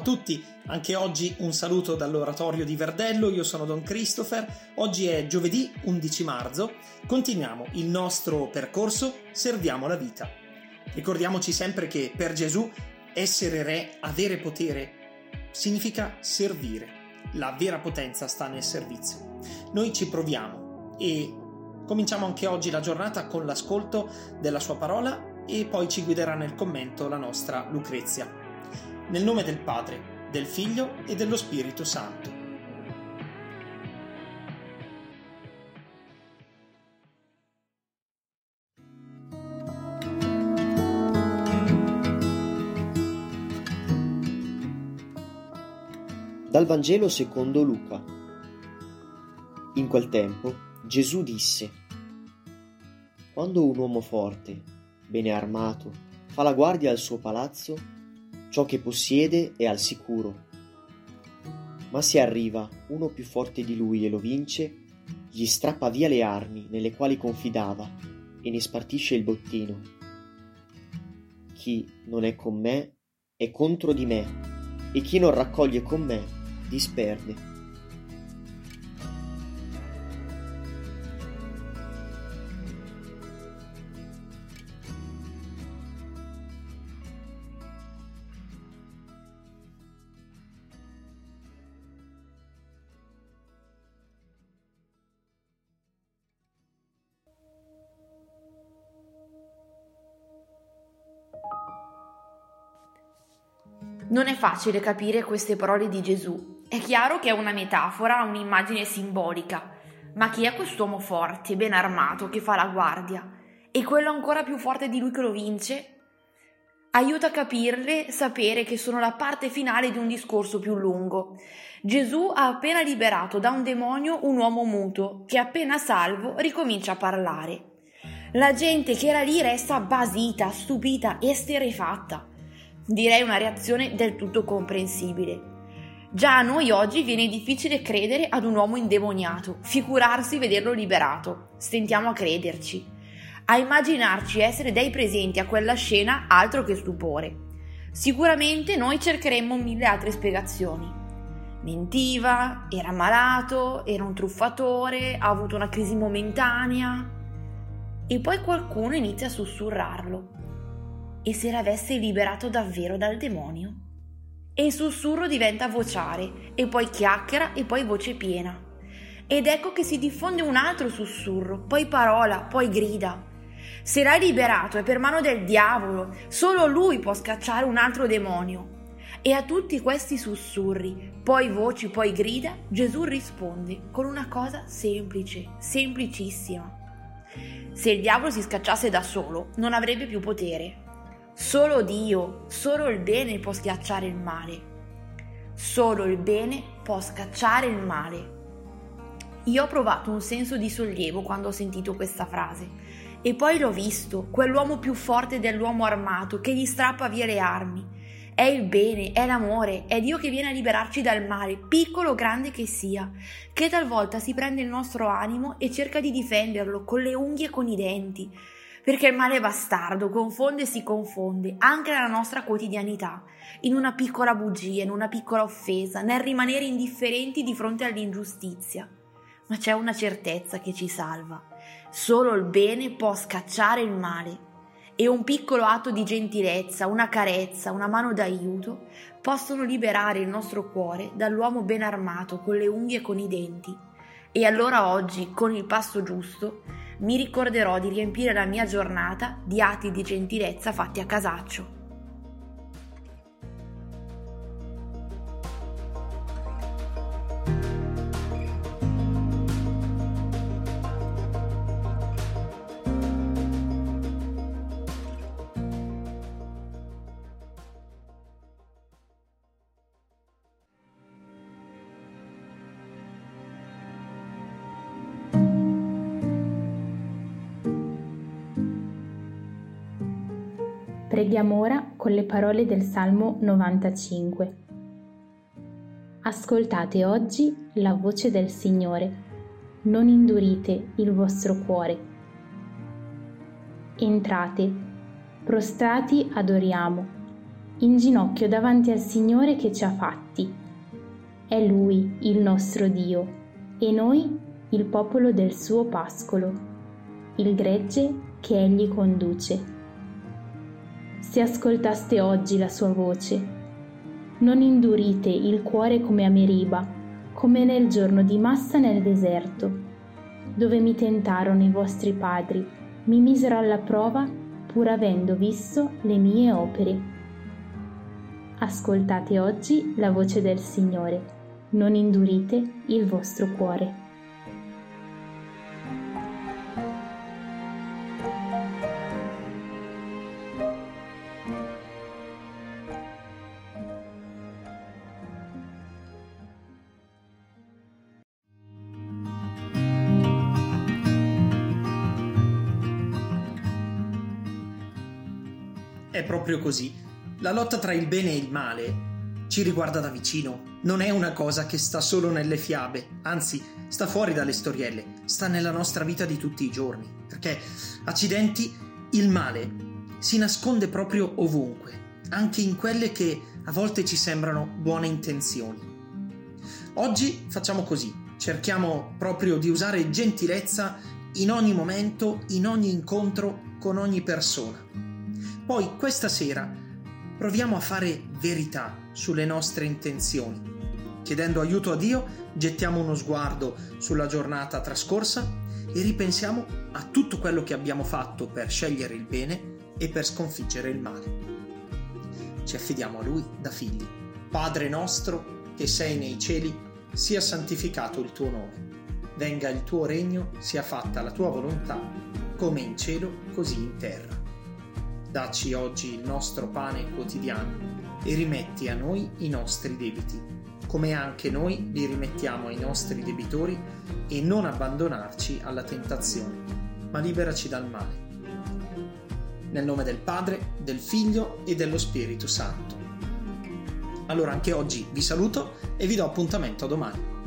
a tutti, anche oggi un saluto dall'oratorio di Verdello, io sono Don Christopher, oggi è giovedì 11 marzo, continuiamo il nostro percorso Serviamo la vita. Ricordiamoci sempre che per Gesù essere re, avere potere, significa servire. La vera potenza sta nel servizio. Noi ci proviamo e cominciamo anche oggi la giornata con l'ascolto della sua parola e poi ci guiderà nel commento la nostra Lucrezia. Nel nome del Padre, del Figlio e dello Spirito Santo. Dal Vangelo secondo Luca. In quel tempo Gesù disse, Quando un uomo forte, bene armato, fa la guardia al suo palazzo, ciò che possiede è al sicuro. Ma se arriva uno più forte di lui e lo vince, gli strappa via le armi nelle quali confidava e ne spartisce il bottino. Chi non è con me è contro di me, e chi non raccoglie con me disperde. Non è facile capire queste parole di Gesù. È chiaro che è una metafora, un'immagine simbolica. Ma chi è quest'uomo forte, ben armato, che fa la guardia? E quello ancora più forte di lui che lo vince? Aiuta a capirle, sapere che sono la parte finale di un discorso più lungo. Gesù ha appena liberato da un demonio un uomo muto, che appena salvo ricomincia a parlare. La gente che era lì resta basita, stupita esterrefatta direi una reazione del tutto comprensibile. Già a noi oggi viene difficile credere ad un uomo indemoniato, figurarsi vederlo liberato. Stentiamo a crederci. A immaginarci essere dei presenti a quella scena altro che stupore. Sicuramente noi cercheremmo mille altre spiegazioni. Mentiva, era malato, era un truffatore, ha avuto una crisi momentanea. E poi qualcuno inizia a sussurrarlo e se l'avesse liberato davvero dal demonio? E il sussurro diventa vociare, e poi chiacchiera, e poi voce piena. Ed ecco che si diffonde un altro sussurro, poi parola, poi grida. Se l'hai liberato è per mano del diavolo, solo lui può scacciare un altro demonio. E a tutti questi sussurri, poi voci, poi grida, Gesù risponde con una cosa semplice, semplicissima. Se il diavolo si scacciasse da solo, non avrebbe più potere. Solo Dio, solo il bene può schiacciare il male. Solo il bene può scacciare il male. Io ho provato un senso di sollievo quando ho sentito questa frase e poi l'ho visto, quell'uomo più forte dell'uomo armato che gli strappa via le armi. È il bene, è l'amore, è Dio che viene a liberarci dal male, piccolo o grande che sia, che talvolta si prende il nostro animo e cerca di difenderlo con le unghie e con i denti perché il male bastardo confonde e si confonde anche nella nostra quotidianità, in una piccola bugia, in una piccola offesa, nel rimanere indifferenti di fronte all'ingiustizia. Ma c'è una certezza che ci salva. Solo il bene può scacciare il male e un piccolo atto di gentilezza, una carezza, una mano d'aiuto possono liberare il nostro cuore dall'uomo ben armato con le unghie e con i denti. E allora oggi, con il passo giusto, mi ricorderò di riempire la mia giornata di atti di gentilezza fatti a casaccio. Preghiamo ora con le parole del Salmo 95. Ascoltate oggi la voce del Signore, non indurite il vostro cuore. Entrate, prostrati adoriamo, in ginocchio davanti al Signore che ci ha fatti. È Lui il nostro Dio e noi il popolo del suo pascolo, il gregge che Egli conduce. Se ascoltaste oggi la sua voce, non indurite il cuore come a Meriba, come nel giorno di Massa nel deserto, dove mi tentarono i vostri padri, mi misero alla prova pur avendo visto le mie opere. Ascoltate oggi la voce del Signore, non indurite il vostro cuore. È proprio così. La lotta tra il bene e il male ci riguarda da vicino. Non è una cosa che sta solo nelle fiabe, anzi, sta fuori dalle storielle, sta nella nostra vita di tutti i giorni. Perché, accidenti, il male si nasconde proprio ovunque, anche in quelle che a volte ci sembrano buone intenzioni. Oggi facciamo così, cerchiamo proprio di usare gentilezza in ogni momento, in ogni incontro con ogni persona poi questa sera proviamo a fare verità sulle nostre intenzioni. Chiedendo aiuto a Dio, gettiamo uno sguardo sulla giornata trascorsa e ripensiamo a tutto quello che abbiamo fatto per scegliere il bene e per sconfiggere il male. Ci affidiamo a Lui da figli. Padre nostro che sei nei cieli, sia santificato il tuo nome. Venga il tuo regno, sia fatta la tua volontà, come in cielo, così in terra. Dacci oggi il nostro pane quotidiano e rimetti a noi i nostri debiti, come anche noi li rimettiamo ai nostri debitori e non abbandonarci alla tentazione, ma liberaci dal male. Nel nome del Padre, del Figlio e dello Spirito Santo. Allora anche oggi vi saluto e vi do appuntamento a domani.